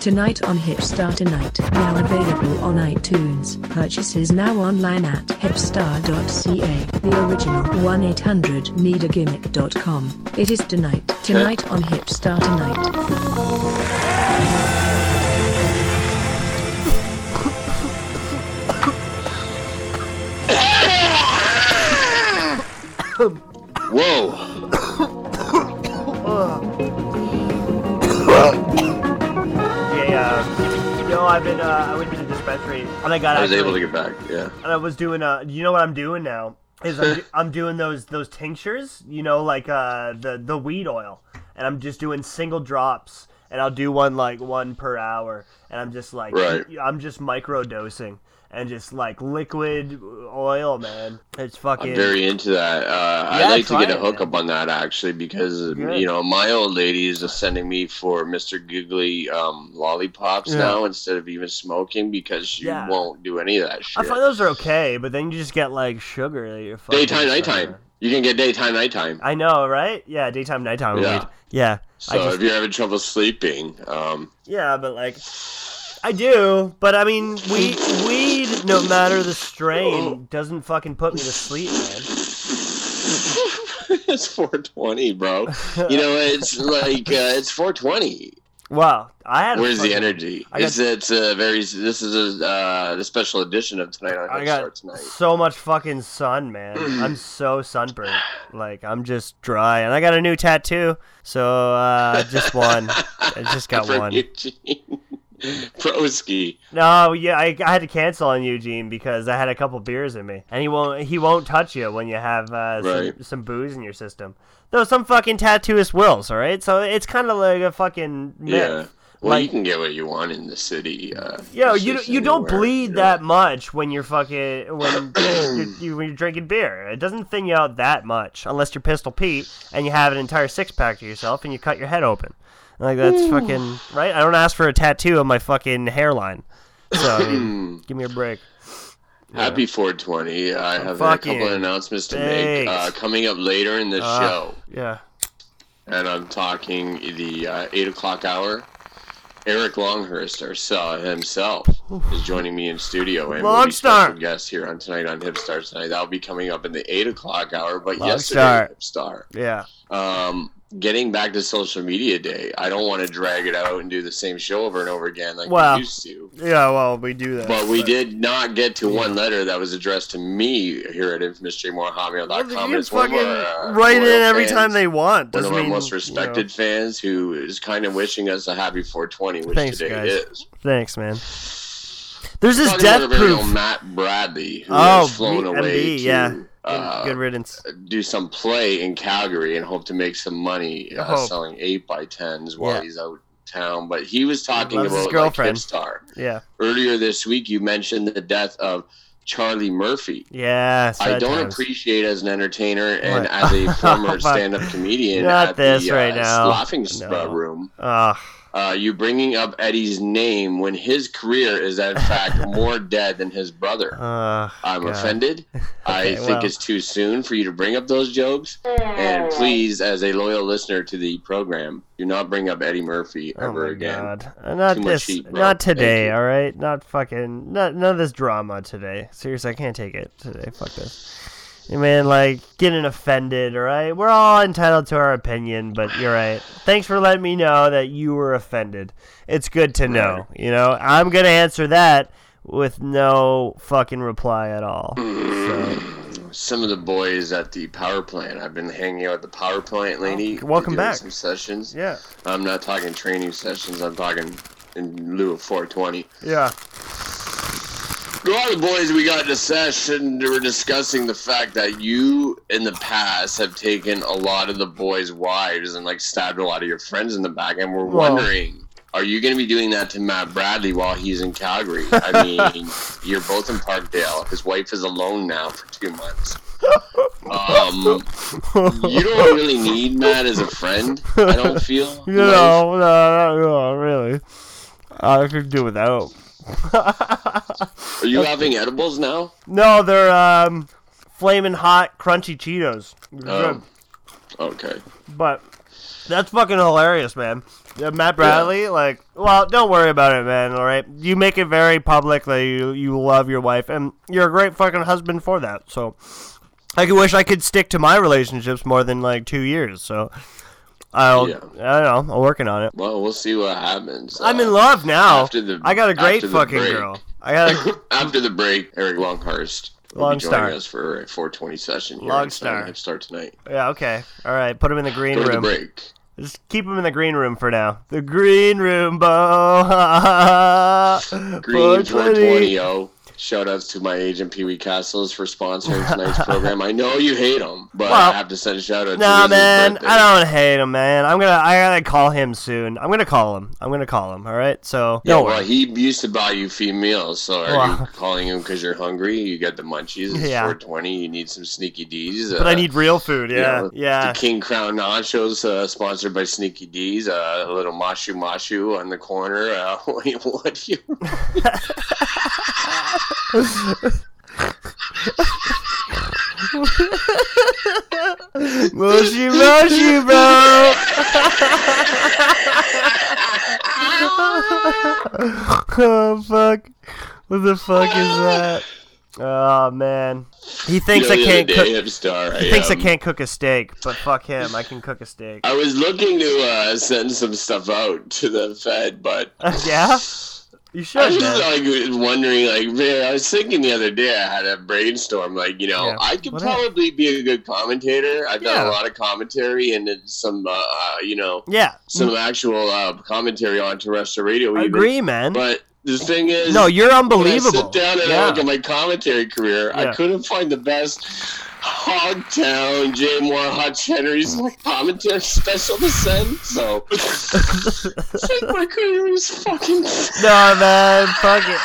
Tonight on Hipstar Tonight, now available on iTunes. Purchases now online at hipstar.ca. The original 1-800-NEEDA-GIMMICK.com. It is tonight. Tonight on Hipstar Tonight. Whoa. I've been, uh, I went to the dispensary, and I got. I was able to get back. Yeah. And I was doing, uh, you know what I'm doing now? Is I'm, do- I'm doing those those tinctures, you know, like uh, the the weed oil, and I'm just doing single drops, and I'll do one like one per hour, and I'm just like, Right. I'm just micro dosing, and just like liquid oil, man. It's fucking. I'm very into that. Uh, Yeah, I'd like to get a hookup on that actually because Good. you know my old lady is just sending me for Mr. Googly um, lollipops Yeah. now instead of even smoking because she Yeah. won't do any of that shit. I find those are okay, but then you just get like sugar that you're fucking. Daytime, nighttime. You can get daytime, nighttime. I know, right? Yeah, daytime, nighttime Yeah. weed. Yeah. So just, if you're having trouble sleeping, um, Yeah, but like, I do. But I mean, weed, weed, no matter the strain, doesn't fucking put me to sleep, man. it's 420, bro. You know, it's like uh, it's 420. Wow, I had. Where's the energy? Got- It's it's a very this is a uh, the special edition of tonight on I got tonight. so much fucking sun, man. I'm so sunburned. Like I'm just dry, and I got a new tattoo. So uh, just one. I just got one. Broski. No, yeah, I, I had to cancel on Eugene because I had a couple beers in me, and he won't he won't touch you when you have uh, some, Right. some booze in your system. Though some fucking tattooist wills, all right. So it's kind of like a fucking myth. Yeah. Well, Like- you can get what you want in the city. Uh, Yo, you you don't bleed that much when you're fucking when you're, you, when you're drinking beer. It doesn't thin you out that much unless you're Pistol Pete and you have an entire six pack to yourself and you cut your head open. Like that's fucking right. I don't ask for a tattoo on my fucking hairline. So I mean, give me a break. Happy 420. I have a fucking couple of announcements to make. Uh, coming up later in the Uh, show, Yeah. and I'm talking the uh, 8 o'clock hour. Eric Longhurst, our star himself, is joining me in studio and will be Longstar. special guest here on tonight on Hip Stars tonight. That'll be coming up in the 8 o'clock hour, but Longstar. yesterday, Hip Star. Yeah. um, getting back to social media day, I don't want to drag it out and do the same show over and over again like Well, we used to. Yeah. Well, we do that. But we did not get to one letter that was addressed to me here at infamous.jmorehotmail.com. Well, and you can it's one of our, uh, write in every fans, time they want. One Doesn't of our mean, most you know. respected fans who is kind of wishing us a happy 420, which Thanks, today guys. is. Thanks, man. There's this death our proof. Matt Bradley, who Oh, has flown MB, away to yeah. Uh, Good riddance. do some play in Calgary and hope to make some money uh, selling eight by tens while Yeah. he's out town. But he was talking Loves his girlfriend. like Hipstar. Yeah. Earlier this week, you mentioned the death of Charlie Murphy. Yeah. I don't times. appreciate as an entertainer and What? as a former stand-up comedian Not at this the uh, right now. Laughing No. uh, Room. Ugh. Uh, you bringing up Eddie's name when his career is in fact more dead than his brother. Ugh, I'm God. offended. I think well. it's too soon for you to bring up those jokes. And please, as a loyal listener to the program, do not bring up Eddie Murphy Oh ever my again. god. Uh, Not Too this. heat, not today, alright? Not fucking. Not, none of this drama today. Seriously, I can't take it today. Fuck this. Hey, Man, like, getting offended, alright? We're all entitled to our opinion, but you're right. Thanks for letting me know that you were offended. It's good to know, you know? I'm gonna answer that with no fucking reply at all. So, Some of the boys at the power plant. I've been hanging out at the power plant oh, lady. Oh, welcome doing back. Some sessions. yeah. I'm not talking training sessions. I'm talking in lieu of 420. Yeah. A lot of boys we got in a session they were discussing the fact that you in the past have taken a lot of the boys' wives and like stabbed a lot of your friends in the back, and we're wondering. Are you going to be doing that to Matt Bradley while he's in Calgary? I mean, you're both in Parkdale. His wife is alone now for two months. Um, you don't really need Matt as a friend. I don't feel. You know, no, no, no, really. I could do without. Are you having edibles now? No, they're um, flaming hot, crunchy Cheetos. Oh. Okay. But that's fucking hilarious, man. Uh, Matt Bradley, like, well, don't worry about it, man. All right, you make it very public that you you love your wife, and you're a great fucking husband for that. So, I could wish I could stick to my relationships more than like two years. So, I'll, Yeah. I don't know, I'm working on it. Well, we'll see what happens. I'm in Uh, love now. after the- I got a great fucking break. girl. I got a After the break, Eric Longhurst will Long be joining Star. us for a 420 session here Long Star. Start tonight. yeah, okay, all right. Put him in the green Go to the room. break. Just keep him in the green room for now. The green room, Bo. Green 420. 420, yo. Shout outs to my agent Pee Wee Castles for sponsoring tonight's program. I know you hate him, but Well, I have to send a shout out to Nah, man. I don't hate him, man. I'm gonna, I gotta call him soon. I'm gonna call him. I'm gonna call him. All right, so Yeah, well, he used to buy you free meals, so are Well- you calling him because you're hungry? You got the munchies. It's Yeah. 420. You need some Sneaky Dee's. But I need real food. you Yeah, know, yeah. The King Crown Nachos, uh, sponsored by Sneaky Dee's. Uh, a little mashu mashu on the corner. Uh, what do you? Mushy, mushy, bro. oh fuck! What the fuck is that? Oh man, he thinks You know, I can't day, cook. Hipstar, He thinks I um, can't cook a steak, but fuck him, I can cook a steak. I was looking to uh, send some stuff out to the Fed, but yeah, you I should, was man. like wondering, like, man, I was thinking the other day, I had a brainstorm, like, you know, Yeah. I could What probably be a good commentator. I've done a lot of commentary and then some, uh, uh, you know, Yeah, some actual uh, commentary on terrestrial radio. I even. agree, man. But the thing is, No, you're unbelievable. when I sit down and I yeah. look at my commentary career, Yeah. I couldn't find the best Hogtown, Moore, Hutch Henry's commentary special to send. So like career is fucking. No, man, fuck it.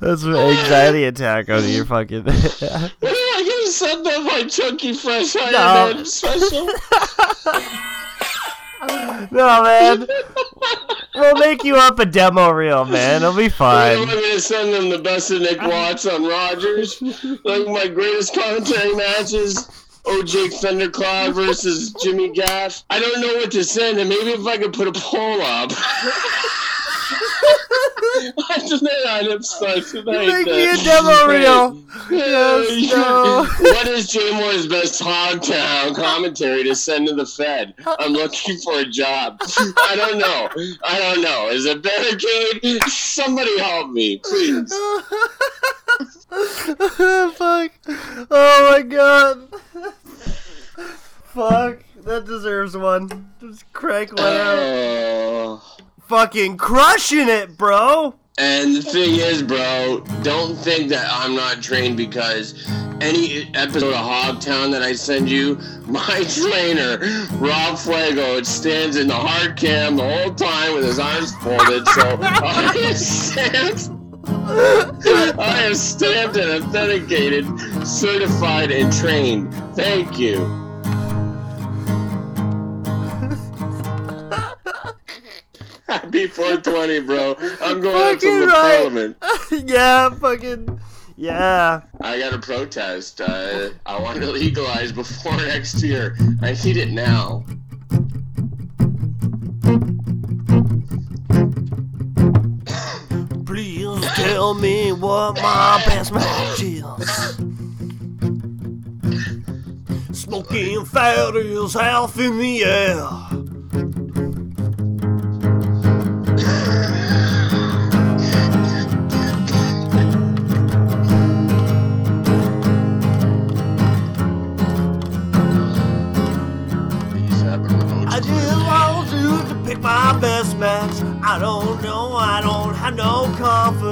That's an anxiety attack on your fucking. What am I gonna send them my chunky fresh No. man special? no, man. We'll make you up a demo reel, man. It'll be fine. I'm fine. gonna send them the best of Nick Watts on Rogers, like my greatest commentary matches. OJ Thundercloud versus Jimmy Gaff. I don't know what to send, and maybe if I could put a poll up. I just made on it start tonight. Make me a uh, demo reel. Yes, no. What is Jay Moore's best Hogtown commentary to send to the Fed? I'm looking for a job. I don't know. I don't know. Is it barricade? Somebody help me, please. Fuck. Oh my god. Fuck. That deserves one. Just crank one out. Oh. Fucking crushing it, bro. And the thing is, bro, don't think that I'm not trained because any episode of Hogtown that I send you, my trainer, Rob Fuego, it stands in the hard cam the whole time with his arms folded. So I am stamped. I am stamped and authenticated, certified, and trained. Thank you. Happy 420, bro. I'm going up to the right. parliament. yeah, fucking. Yeah. I got to protest. Uh, I want to legalize before next year. I need it now. Please tell me what my best match is. Smoking fat is half in the air.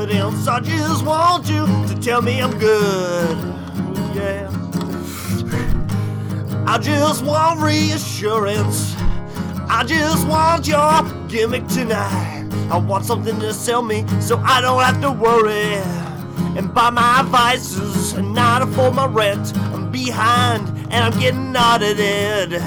Confidence. I just want you to tell me I'm good. Yeah. I just want reassurance. I just want your gimmick tonight. I want something to sell me so I don't have to worry. And buy my vices and not afford my rent. I'm behind and I'm getting audited.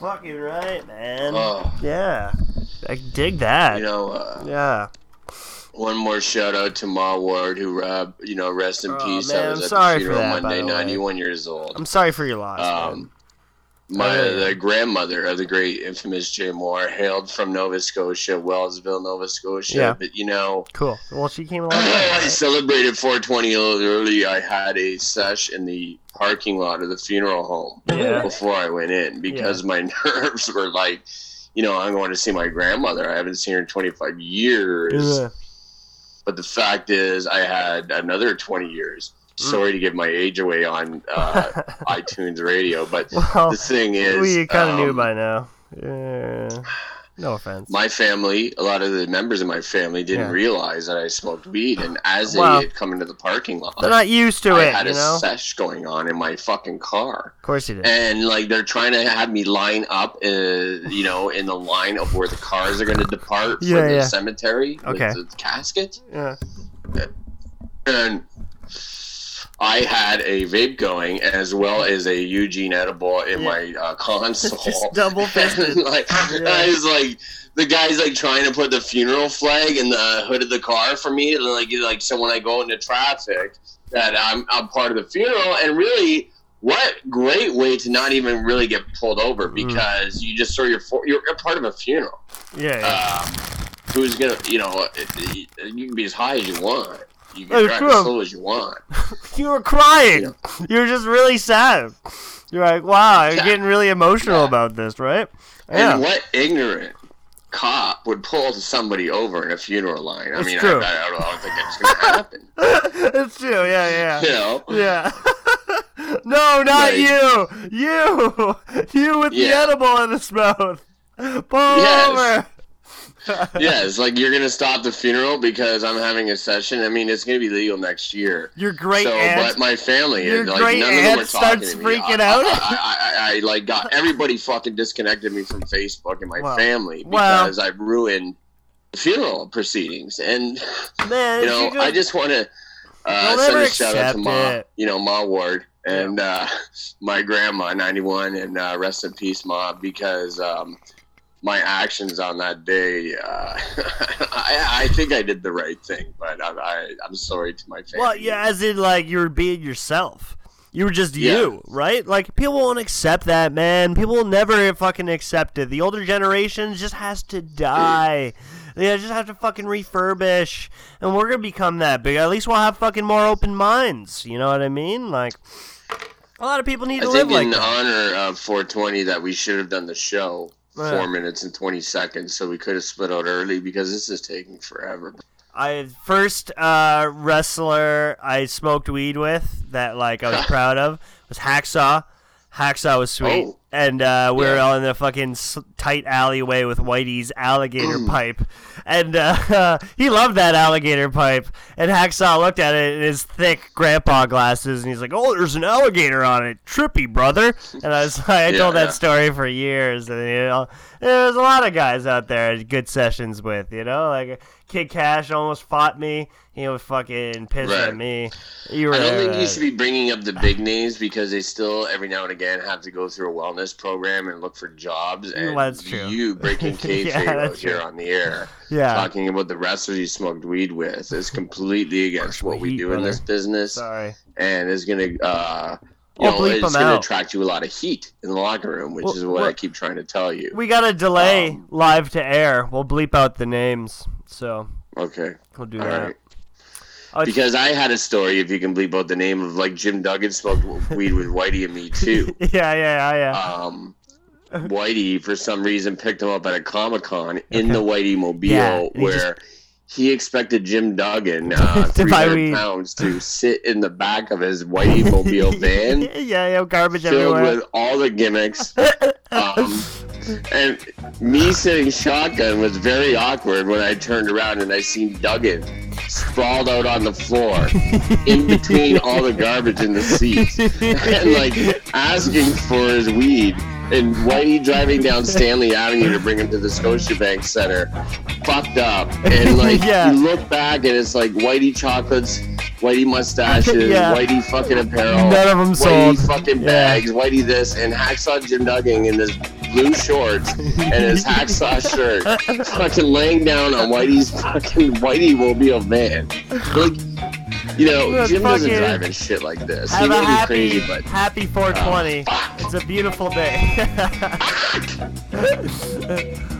Fucking right, man. Oh, Yeah. I dig that. You know, uh, yeah. one more shout out to Ma Ward, who, uh, you know, rest in Oh, peace. man, I was I'm at sorry the for funeral that, Monday, 91 years old. I'm sorry for your loss. man. Um, my the grandmother of the great infamous Jay Moore hailed from Nova Scotia, Wellsville, Nova Scotia. Yeah. But you know, Cool. Well, she came along. I celebrated 420 a little early. I had a sesh in the parking lot of the funeral home Yeah. before I went in because my nerves were like, you know, I'm going to see my grandmother. I haven't seen her in 25 years. Yeah. But the fact is, I had another 20 years. Mm. Sorry to give my age away on uh, iTunes radio, but well, the thing is, we kind of knew um, by now. Yeah. No offense. my family, a lot of the members of my family didn't Yeah. realize that I smoked weed, and as they had come into the parking lot, They're not used to I it, had you a know. sesh going on in my fucking car, Of course you did. and like they're trying to have me line up, uh, you know, in the line of where the cars are going to depart Yeah, for the yeah. cemetery Okay. with the casket, Yeah. and. I had a vape going as well as a Eugene edible in Yeah. my uh, console. Just double fisted. Like, I was like, the guy's like trying to put the funeral flag in the hood of the car for me, and, like, like so when I go into traffic, that I'm I'm part of the funeral, and really. What great way to not even really get pulled over Mm. because you just saw your you're part of a funeral. Yeah. yeah. Um, who's gonna you know you can be as high as you want, you can drive as slow as you want. you were crying. Yeah. You were just really sad. You're like, wow, you're Yeah. getting really emotional Yeah. about this, right? And what ignorant cop would pull somebody over in a funeral line? I It's mean. I, I, don't, I don't think it's going to happen. it's true. Yeah, yeah. You know? Yeah. no, not Like- you. You. You with the edible in his mouth. Pull Yes. over. yeah, it's like you're to stop the funeral because I'm having a session. I mean, it's to be legal next year. Your great so, aunt. but my family, your like great none of them were aunt starts freaking I, out. I, I, I, I like got everybody fucking disconnected me from Facebook and my family because I've ruined the funeral proceedings. And Man, you know, you I just want to uh, send a shout out to Ma, you know, Ma Ward and uh, my grandma, 91, and uh, rest in peace, Ma, because um, my actions on that day, uh, I, I think I did the right thing, but I, I, I'm sorry to my family. Well, yeah, as in like you were being yourself. You were just Yeah. you, right? Like people won't accept that, man. People will never fucking accept it. The older generation just has to die. They just have to fucking refurbish, and we're gonna become that big. At least we'll have fucking more open minds. You know what I mean? Like a lot of people need I to live like in that. honor of 420 that we should have done the show Yeah. four minutes and 20 seconds, so we could have split out early because this is taking forever. I first uh, wrestler I smoked weed with that like I was proud of was Hacksaw. Hacksaw was sweet, Oh. And uh, we're Yeah. all in the fucking tight alleyway with Whitey's alligator pipe, and uh, he loved that alligator pipe. And Hacksaw looked at it in his thick grandpa glasses, and he's like, "Oh, there's an alligator on it, trippy, brother." And I was like, I Yeah, told that yeah. story for years, and you know, there's a lot of guys out there I had good sessions with, you know, like Kid Cash almost fought me. He was fucking pissed at me. You were I don't think you should be bringing up the big names because they still every now and again have to go through a wellness program and look for jobs. And Well, that's true. you breaking kayfabe Yeah, out here true. on the air, yeah. talking about the wrestlers you smoked weed with, is completely against what we heat, do in this business, Sorry. and is gonna. Uh, you know, it's going to attract you a lot of heat in the locker room, which Well, is what I keep trying to tell you. We got a delay Um, live to air. We'll bleep out the names, so Okay, we'll do that. right. Oh, Because I had a story, if you can bleep out the name of like Jim Duggan smoked weed with Whitey and me too. yeah, yeah, yeah. um, Whitey for some reason picked him up at a Comic Con in Okay. the Whitey mobile Yeah, he where he expected Jim Duggan, uh, To 300 pounds, to sit in the back of his Whitey mobile van yeah, yeah, garbage filled everywhere. with all the gimmicks. Um, and me sitting shotgun was very awkward when I turned around and I seen Duggan sprawled out on the floor in between all the garbage in the seats and like asking for his weed. And Whitey driving down Stanley Avenue to bring him to the Scotiabank Center, fucked up. And like Yeah. you look back and it's like Whitey chocolates, Whitey mustaches, Yeah. Whitey fucking apparel, None of 'em Whitey sold. fucking Yeah. bags, Whitey this, and Hacksaw Jim Duggan in this blue shorts and his hacksaw shirt, fucking laying down on Whitey's fucking Whitey will be a man. Like, you know, Look, Jim doesn't drive and shit like this. He Have a may be happy, crazy, but happy 420. fuck. it's a beautiful day.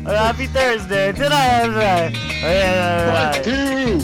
happy Thursday. Tonight, tonight. Oh, yeah, yeah, yeah, One, two,